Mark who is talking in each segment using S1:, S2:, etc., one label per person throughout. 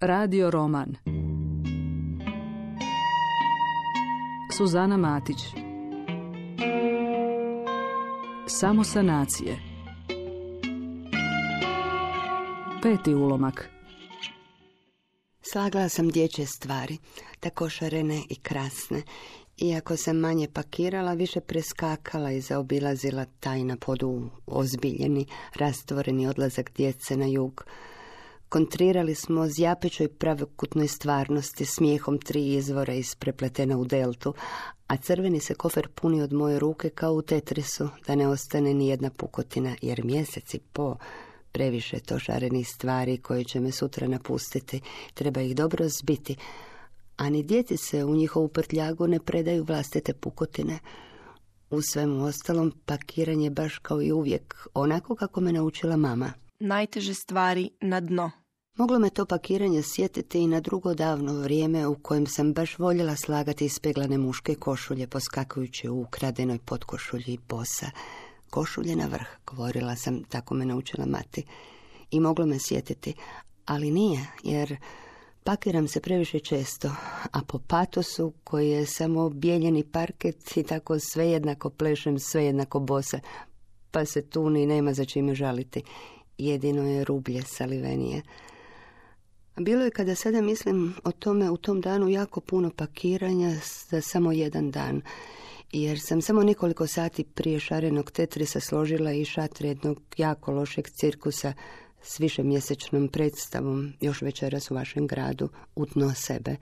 S1: Radio roman Suzana Matić Samo sanacije Peti ulomak
S2: Slagala sam dječje stvari, tako šarene i krasne. Iako sam manje pakirala, više preskakala i zaobilazila tajna podu ozbiljeni, rastvoreni odlazak djece na jug. Kontrirali smo zjapećoj pravokutnoj stvarnosti smijehom tri izvora isprepletena u deltu, a crveni se kofer puni od moje ruke kao u tetrisu, da ne ostane ni jedna pukotina, jer mjeseci po previše to šarenih stvari koje će me sutra napustiti, treba ih dobro zbiti, a ni djeci se u njihovu prtljagu ne predaju vlastite pukotine. U svemu ostalom pakiranje baš kao i uvijek, onako kako me naučila mama.
S3: Najteže stvari na dno.
S2: Moglo me to pakiranje sjetiti i na drugo davno vrijeme u kojem sam baš voljela slagati ispeglane muške košulje poskakujući u ukradenoj potkošulji i bosa. Košulje na vrh, govorila sam, tako me naučila mati. I moglo me sjetiti, ali nije, jer pakiram se previše često, a po patosu koji je samo bijeljeni parket i tako sve jednako plešem, sve jednako bosa, pa se tu ni nema za čime žaliti. Jedino je rublje salivenije. Bilo je kada sada mislim o tome u tom danu jako puno pakiranja za samo jedan dan, jer sam samo nekoliko sati prije šarenog tetrisa složila i šatr jednog jako lošeg cirkusa s višemjesečnom predstavom, još večeras u vašem gradu, u dno sebe.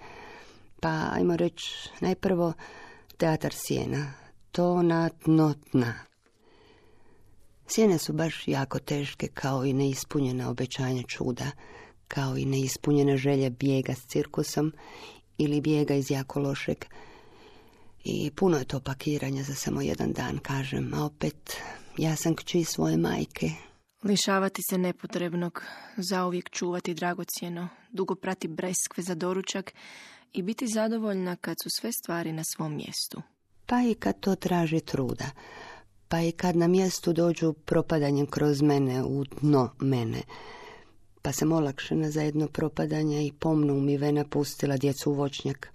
S2: Pa, ajmo reći, najprvo teatar sjena, to na dno. Sjene su baš jako teške, kao i neispunjena obećanja čuda, kao i neispunjene želje bijega s cirkusom ili bijega iz jako lošeg. I puno je to pakiranja za samo jedan dan, kažem, a opet ja sam kći svoje majke.
S3: Lišavati se nepotrebnog, zauvijek čuvati dragocjeno, dugo prati breskve za doručak i biti zadovoljna kad su sve stvari na svom mjestu.
S2: Pa i kad to traži truda, pa i kad na mjestu dođu propadanjem kroz mene, u dno mene, pa sam olakšena za jedno propadanje i pomno umivena pustila djecu u voćnjak,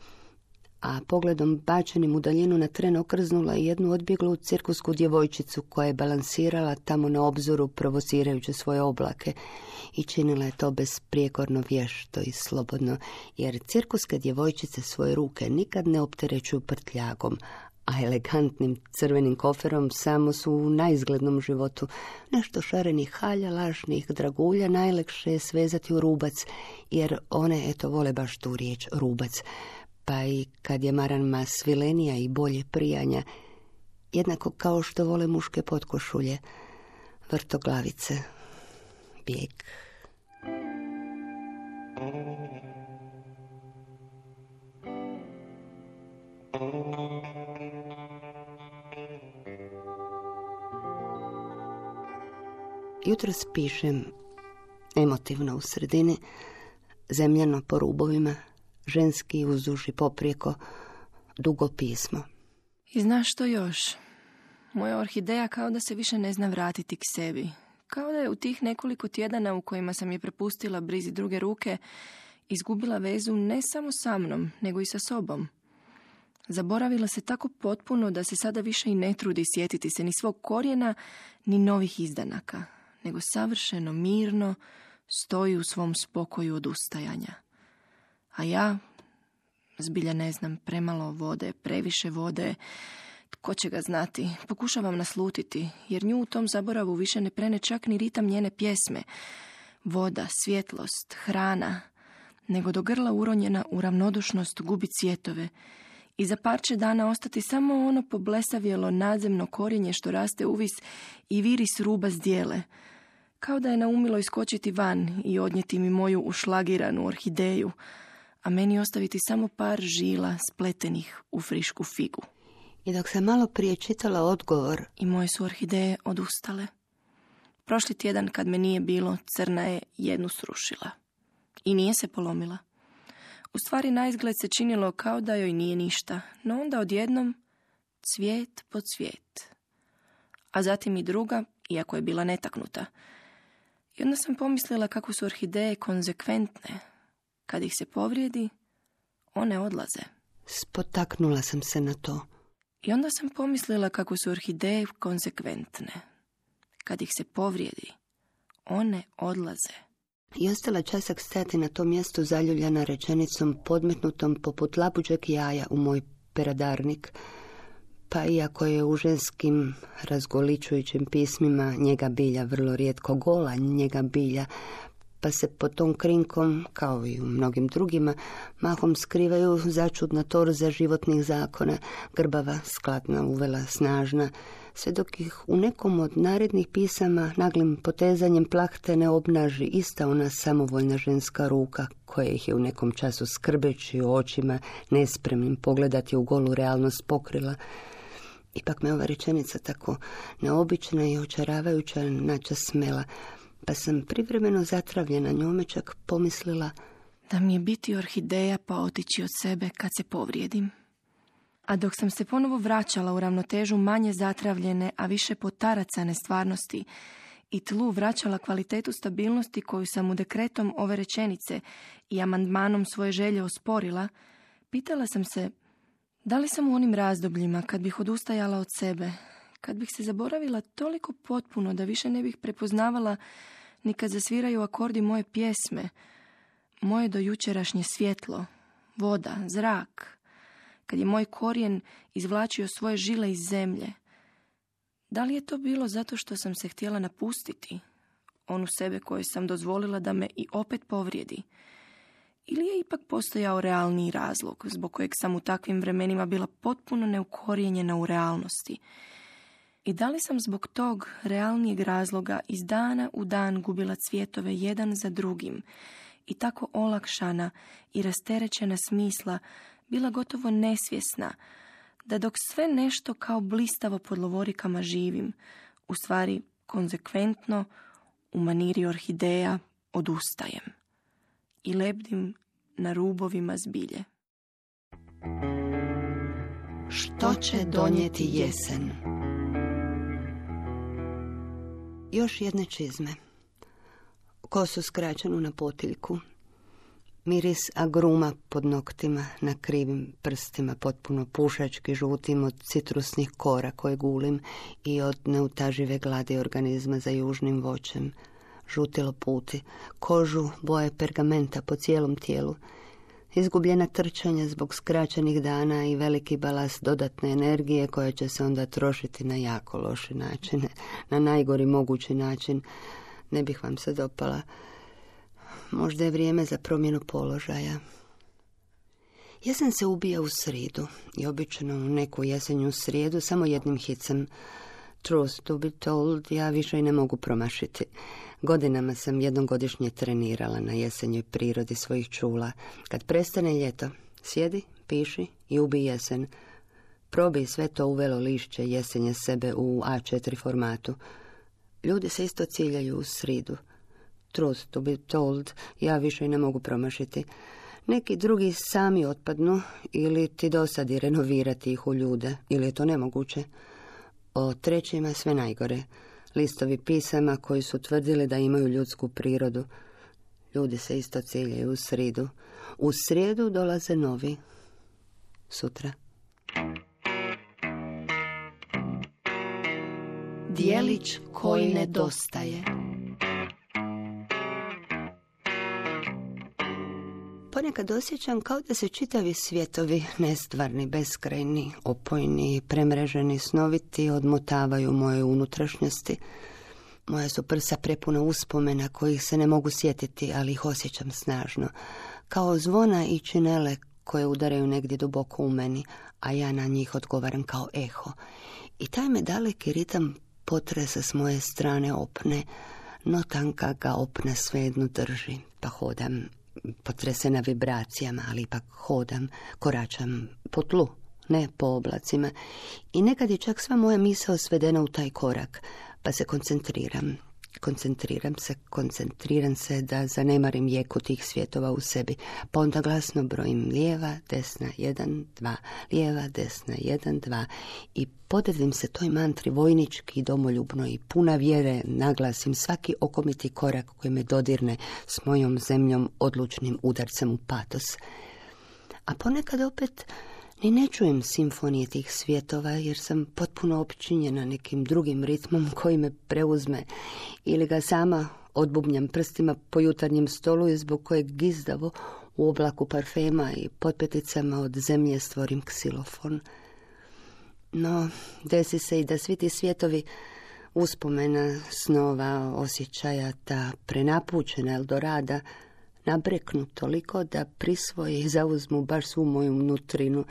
S2: a pogledom bačenim u daljinu na tren okrznula i jednu odbjeglu cirkusku djevojčicu koja je balansirala tamo na obzoru provocirajući svoje oblake i činila je to besprijekorno vješto i slobodno, jer cirkuske djevojčice svoje ruke nikad ne opterećuju prtljagom, a elegantnim crvenim koferom samo su u najizglednom životu. Nešto šarenih halja, lažnih dragulja najlekše je svezati u rubac, jer one, eto, vole baš tu riječ, rubac. Pa i kad je maranma svilenija i bolje prijanja, jednako kao što vole muške potkošulje, vrtoglavice, bijeg. Jutro spišem emotivno u sredini, zemljano po rubovima, ženski uzduž i poprijeko, dugo pismo.
S3: I znaš što još? Moja orhideja kao da se više ne zna vratiti k sebi. Kao da je u tih nekoliko tjedana u kojima sam je prepustila brizi druge ruke, izgubila vezu ne samo sa mnom, nego i sa sobom. Zaboravila se tako potpuno da se sada više i ne trudi sjetiti se ni svog korijena, ni novih izdanaka, nego savršeno mirno stoji u svom spokoju odustajanja. A ja, zbilja ne znam, premalo vode, previše vode, tko će ga znati, pokušavam naslutiti, jer nju u tom zaboravu više ne prene čak ni ritam njene pjesme. Voda, svjetlost, hrana, nego do grla uronjena u ravnodušnost gubi cvjetove i za parče dana ostati samo ono poblesavjelo nadzemno korijenje što raste uvis i viri s ruba zdjele, kao da je naumilo iskočiti van i odnijeti mi moju ušlagiranu orhideju, a meni ostaviti samo par žila spletenih u frišku figu.
S2: I dok sam malo prije čitala odgovor...
S3: I moje su orhideje odustale. Prošli tjedan kad me nije bilo, crna je jednu srušila. I nije se polomila. U stvari na izgled se činilo kao da joj nije ništa, no onda odjednom cvijet po cvijet. A zatim i druga, iako je bila netaknuta. I onda sam pomislila kako su orhideje konzekventne, kad ih se povrijedi, one odlaze.
S2: Spotaknula sam se na to.
S3: I onda sam pomislila kako su orhideje konsekventne. Kad ih se povrijedi, one odlaze.
S2: I ostala časak stajati na tom mjestu zaljuljana rečenicom podmetnutom poput labuđeg jaja u moj peradarnik, pa iako je u ženskim razgoličujućim pismima njega bilja vrlo rijetko gola, njega bilja, pa se pod tom krinkom, kao i u mnogim drugima, mahom skrivaju začudna torza životnih zakona, grbava, skladna, uvela, snažna, sve dok ih u nekom od narednih pisama naglim potezanjem plahte ne obnaži ista ona samovoljna ženska ruka koja ih je u nekom času skrbeći u očima, nespremnim pogledati u golu realnost pokrila. Ipak me ova rečenica tako neobična i očaravajuća načas smela, pa sam privremeno zatravljena njome čak pomislila
S3: da mi je biti orhideja pa otići od sebe kad se povrijedim. A dok sam se ponovo vraćala u ravnotežu manje zatravljene, a više potaracane stvarnosti i tlu vraćala kvalitetu stabilnosti koju sam u dekretom ove rečenice i amandmanom svoje želje osporila, pitala sam se da li sam u onim razdobljima kad bih odustajala od sebe, kad bih se zaboravila toliko potpuno da više ne bih prepoznavala ni kad zasviraju akordi moje pjesme, moje dojučerašnje svjetlo, voda, zrak, kad je moj korijen izvlačio svoje žile iz zemlje. Da li je to bilo zato što sam se htjela napustiti, onu sebe koju sam dozvolila da me i opet povrijedi, ili je ipak postojao realniji razlog zbog kojeg sam u takvim vremenima bila potpuno neukorijenjena u realnosti – i da li sam zbog tog realnijeg razloga iz dana u dan gubila cvjetove jedan za drugim i tako olakšana i rasterećena smisla bila gotovo nesvjesna da dok sve nešto kao blistavo pod lovorikama živim, u stvari konzekventno u maniri orhideja odustajem i lebdim na rubovima zbilje.
S2: Što će donijeti jesen? Još jedne čizme. Kosu skraćenu na potiljku. Miris agruma pod noktima, na krivim prstima, potpuno pušački žutim od citrusnih kora koje gulim i od neutažive gladi organizma za južnim voćem. Žutilo puti, kožu boje pergamenta po cijelom tijelu, izgubljena trčanja zbog skraćenih dana i veliki balast dodatne energije koja će se onda trošiti na jako loše načine, na najgori mogući način. Ne bih vam se dopala. Možda je vrijeme za promjenu položaja. Jesen se ubija u sridu i obično u neku jesenju srijedu samo jednim hicem. Truth to be told, ja više i ne mogu promašiti. Godinama sam jednom godišnje trenirala na jesenjoj prirodi svojih čula. Kad prestane ljeto, sjedi, piši i ubi jesen. Probi sve to uvelo lišće jesenje sebe u A4 formatu. Ljudi se isto ciljaju u sridu. Truth to be told, ja više i ne mogu promašiti. Neki drugi sami otpadnu ili ti dosadi renovirati ih u ljude, ili je to nemoguće. O trećima sve najgore listovi pisama koji su tvrdili da imaju ljudsku prirodu. Ljudi se isto ciljaju u sridu. U srijedu dolaze novi. Sutra.
S3: Dijelić koji nedostaje.
S2: Ponekad osjećam kao da se čitavi svjetovi, nestvarni, beskrajni, opojni, premreženi, snoviti, odmotavaju moje unutrašnjosti. Moja su prsa prepuna uspomena kojih se ne mogu sjetiti, ali ih osjećam snažno. Kao zvona i činele koje udaraju negdje duboko u meni, a ja na njih odgovaram kao eho. I taj me daleki ritam potresa s moje strane opne, no tanka ga opna svejedno drži, pa hodam potresena vibracijama, ali ipak hodam, koračam po tlu, ne po oblacima. I nekad je čak sva moja misao svedena u taj korak, pa se koncentriram. Koncentriram se, koncentriram se da zanemarim jeku tih svjetova u sebi. Pa onda glasno brojim lijeva, desna, jedan, dva, lijeva, desna, jedan, dva. I podedvim se toj mantri vojnički, domoljubno i puna vjere naglasim svaki okomiti korak koji me dodirne s mojom zemljom odlučnim udarcem u patos. A ponekad opet ni ne čujem simfonije tih svjetova jer sam potpuno općinjena nekim drugim ritmom koji me preuzme ili ga sama odbubnjam prstima po jutarnjem stolu i zbog kojeg gizdavo u oblaku parfema i potpeticama od zemlje stvorim ksilofon. No, desi se i da svi ti svjetovi uspomena, snova, osjećaja, ta prenapućena Eldorada nabreknu toliko da prisvoje i zauzmu baš svu moju nutrinu,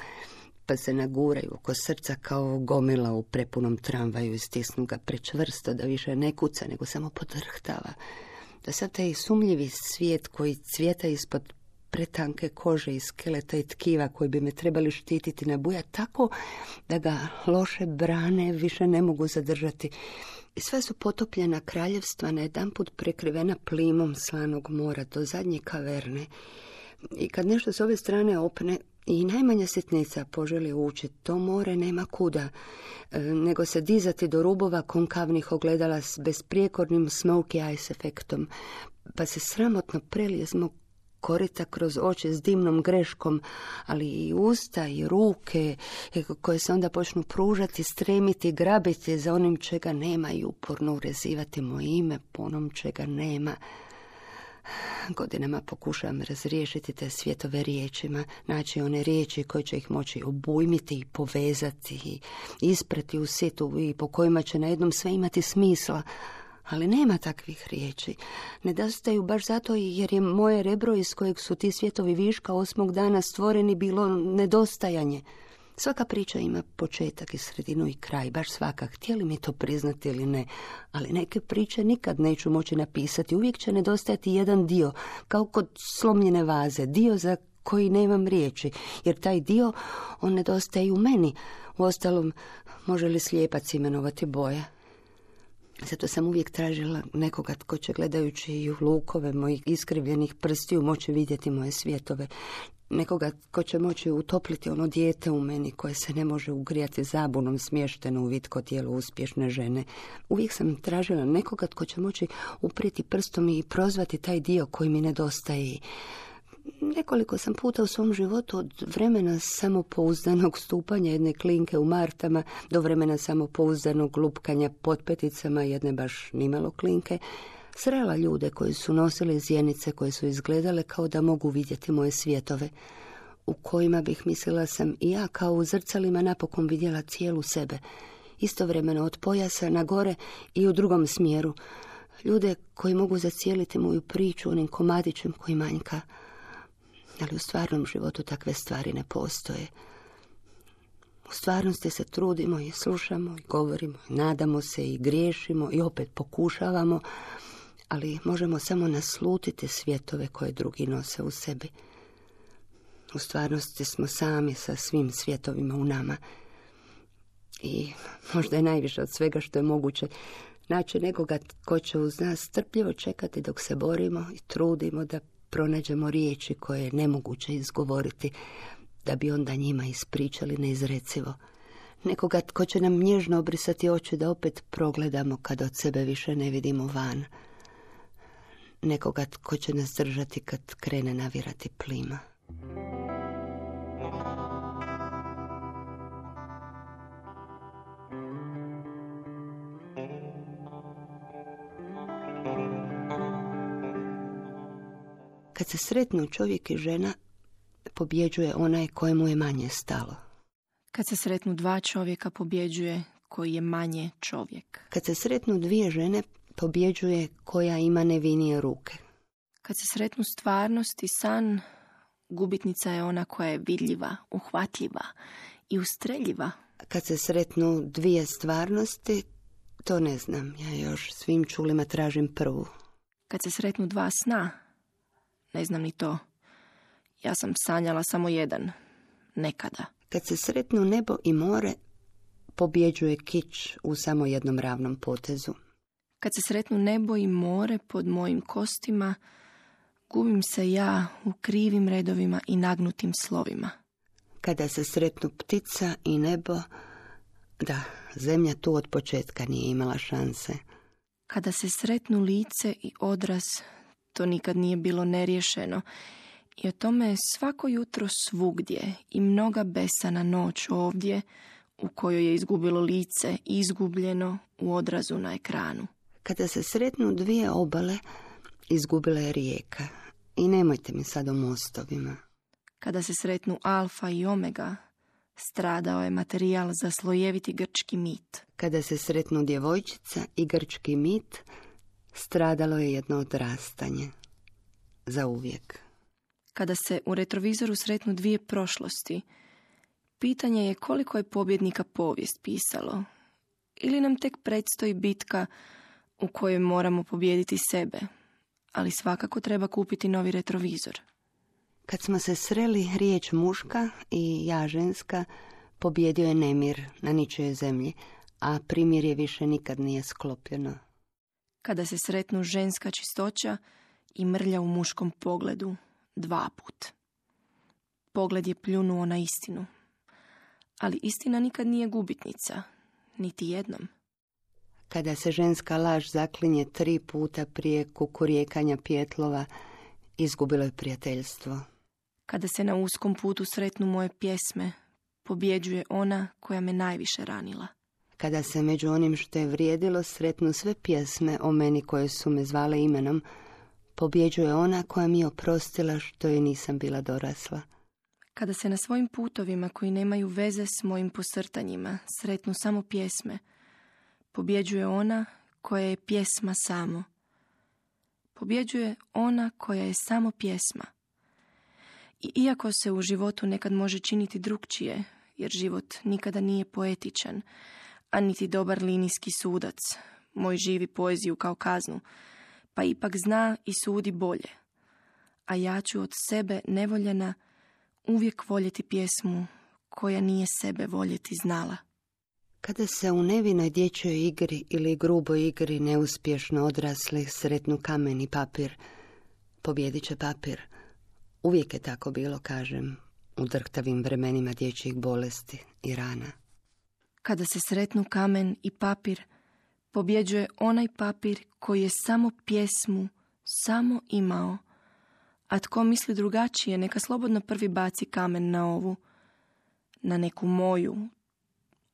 S2: pa se naguraju oko srca kao gomila u prepunom tramvaju i stisnu ga prečvrsto da više ne kuca, nego samo podrhtava. Da sad taj sumljivi svijet koji cvjeta ispod pretanke kože i skeleta i tkiva koji bi me trebali štititi nabuja tako da ga loše brane više ne mogu zadržati i sve su potopljena kraljevstva na jedan put prekrivena plimom slanog mora do zadnje kaverne. I kad nešto s ove strane opne, i najmanja sitnica poželi ući, to more nema kuda, e, nego se dizati do rubova konkavnih ogledala s besprijekornim smoky ice efektom, pa se sramotno prelijezmo korita kroz oči s dimnom greškom, ali i usta i ruke koje se onda počnu pružati, stremiti, grabiti za onim čega nema i uporno urezivati moje ime po onom čega nema. Godinama pokušavam razriješiti te svjetove riječima, naći one riječi koje će ih moći obujmiti i povezati i isprati u situ i po kojima će na jednom sve imati smisla, ali nema takvih riječi. Nedostaju baš zato jer je moje rebro iz kojeg su ti svjetovi viška osmog dana stvoreni bilo nedostajanje. Svaka priča ima početak i sredinu i kraj, baš svaka, htjeli mi to priznati ili ne, ali neke priče nikad neću moći napisati, uvijek će nedostajati jedan dio, kao kod slomljene vaze, dio za koji nemam riječi, jer taj dio, on nedostaje i u meni. Uostalom, može li slijepac imenovati boje? Zato sam uvijek tražila nekoga tko će gledajući i u lukove mojih iskrivljenih prstiju moći vidjeti moje svjetove. Nekoga tko će moći utopliti ono dijete u meni koje se ne može ugrijati zabunom smješteno u vitko tijelo uspješne žene. Uvijek sam tražila nekoga tko će moći upriti prstom i prozvati taj dio koji mi nedostaje. Nekoliko sam puta u svom životu od vremena samopouzdanog stupanja jedne klinke u martama do vremena samopouzdanog lupkanja potpeticama jedne baš nimalo klinke, srela ljude koji su nosili zjenice koje su izgledale kao da mogu vidjeti moje svjetove, u kojima bih mislila sam i ja kao u zrcalima napokon vidjela cijelu sebe, istovremeno od pojasa na gore i u drugom smjeru, ljude koji mogu zacijeliti moju priču onim komadićem koji manjka, ali u stvarnom životu takve stvari ne postoje. U stvarnosti se trudimo i slušamo i govorimo, nadamo se i griješimo i opet pokušavamo, ali možemo samo naslutiti svjetove koje drugi nose u sebi. U stvarnosti smo sami sa svim svjetovima u nama. I možda je najviše od svega što je moguće naći nekoga ko će uz nas strpljivo čekati dok se borimo i trudimo da pronađemo riječi koje je nemoguće izgovoriti, da bi onda njima ispričali neizrecivo. Nekoga tko će nam nježno obrisati oči da opet progledamo kad od sebe više ne vidimo van. Nekoga tko će nas držati kad krene navirati plima. Kad se sretnu čovjek i žena, pobjeđuje onaj kojemu je manje stalo.
S3: Kad se sretnu dva čovjeka, pobjeđuje koji je manje čovjek.
S2: Kad se sretnu dvije žene, pobjeđuje koja ima nevinije ruke.
S3: Kad se sretnu stvarnost i san, gubitnica je ona koja je vidljiva, uhvatljiva i ustreljiva.
S2: Kad se sretnu dvije stvarnosti, to ne znam, ja još svim čulima tražim prvu.
S3: Kad se sretnu dva sna, ne znam ni to. Ja sam sanjala samo jedan. Nekada.
S2: Kad se sretnu nebo i more, pobjeđuje kič u samo jednom ravnom potezu.
S3: Kad se sretnu nebo i more pod mojim kostima, gubim se ja u krivim redovima i nagnutim slovima.
S2: Kada se sretnu ptica i nebo, da, zemlja tu od početka nije imala šanse.
S3: Kada se sretnu lice i odraz, to nikad nije bilo neriješeno i o tome je svako jutro svugdje i mnoga besana noć ovdje u kojoj je izgubilo lice izgubljeno u odrazu na ekranu.
S2: Kada se sretnu dvije obale, izgubila je rijeka. I nemojte mi sad o mostovima.
S3: Kada se sretnu alfa i omega, stradao je materijal za slojeviti grčki mit.
S2: Kada se sretnu djevojčica i grčki mit, stradalo je jedno odrastanje. Za uvijek.
S3: Kada se u retrovizoru sretnu dvije prošlosti, pitanje je koliko je pobjednika povijest pisalo. Ili nam tek predstoji bitka u kojoj moramo pobijediti sebe, ali svakako treba kupiti novi retrovizor.
S2: Kad smo se sreli riječ muška i ja ženska, pobjedio je nemir na ničoj zemlji, a primjer je više nikad nije sklopljeno.
S3: Kada se sretnu ženska čistoća i mrlja u muškom pogledu, dva put. Pogled je pljunuo na istinu. Ali istina nikad nije gubitnica, niti jednom.
S2: Kada se ženska laž zaklinje tri puta prije kukurijekanja pjetlova, izgubilo je prijateljstvo.
S3: Kada se na uskom putu sretnu moje pjesme, pobjeđuje ona koja me najviše ranila.
S2: Kada se među onim što je vrijedilo sretnu sve pjesme o meni koje su me zvale imenom, pobjeđuje ona koja mi oprostila što je nisam bila dorasla.
S3: Kada se na svojim putovima koji nemaju veze s mojim posrtanjima sretnu samo pjesme, pobjeđuje ona koja je pjesma samo. Pobjeđuje ona koja je samo pjesma. I iako se u životu nekad može činiti drugčije, jer život nikada nije poetičan, a niti dobar linijski sudac, moj živi poeziju kao kaznu, pa ipak zna i sudi bolje. A ja ću od sebe nevoljena uvijek voljeti pjesmu koja nije sebe voljeti znala.
S2: Kada se u nevinoj dječjoj igri ili gruboj igri neuspješno odrasli sretnu kamen i papir, pobjedit će papir. Uvijek je tako bilo, kažem, u drhtavim vremenima dječjih bolesti i rana.
S3: Kada se sretnu kamen i papir, pobjeđuje onaj papir koji je samo pjesmu, samo imao. A tko misli drugačije, neka slobodno prvi baci kamen na ovu, na neku moju,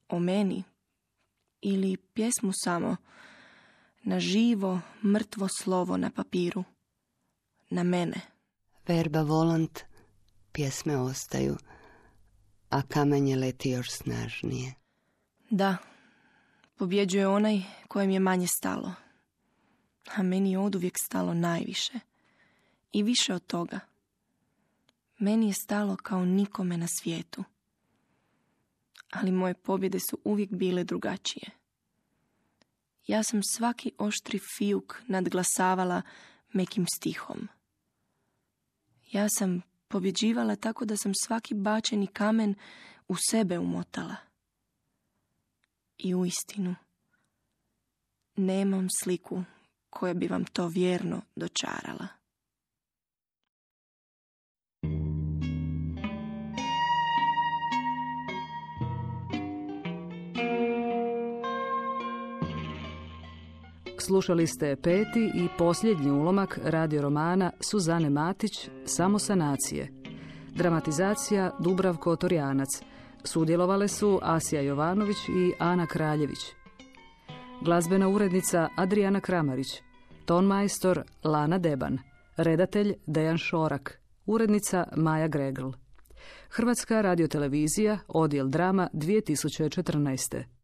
S3: o meni, ili pjesmu samo, na živo, mrtvo slovo na papiru, na mene.
S2: Verba volant, pjesme ostaju, a kamenje leti još snažnije.
S3: Da, pobjeđuje onaj kojem je manje stalo. A meni je oduvijek stalo najviše. I više od toga. Meni je stalo kao nikome na svijetu. Ali moje pobjede su uvijek bile drugačije. Ja sam svaki oštri fijuk nadglasavala mekim stihom. Ja sam pobjeđivala tako da sam svaki bačeni kamen u sebe umotala. I u istinu, nemam sliku koja bi vam to vjerno dočarala.
S1: Slušali ste peti i posljednji ulomak radio romana Suzane Matić Samo sanacije. Dramatizacija Dubravko Torjanac. Sudjelovale su Asija Jovanović i Ana Kraljević. Glazbena urednica Adriana Kramarić. Tonmajstor Lana Deban. Redatelj Dejan Šorak. Urednica Maja Gregl. Hrvatska radiotelevizija, odjel drama 2014.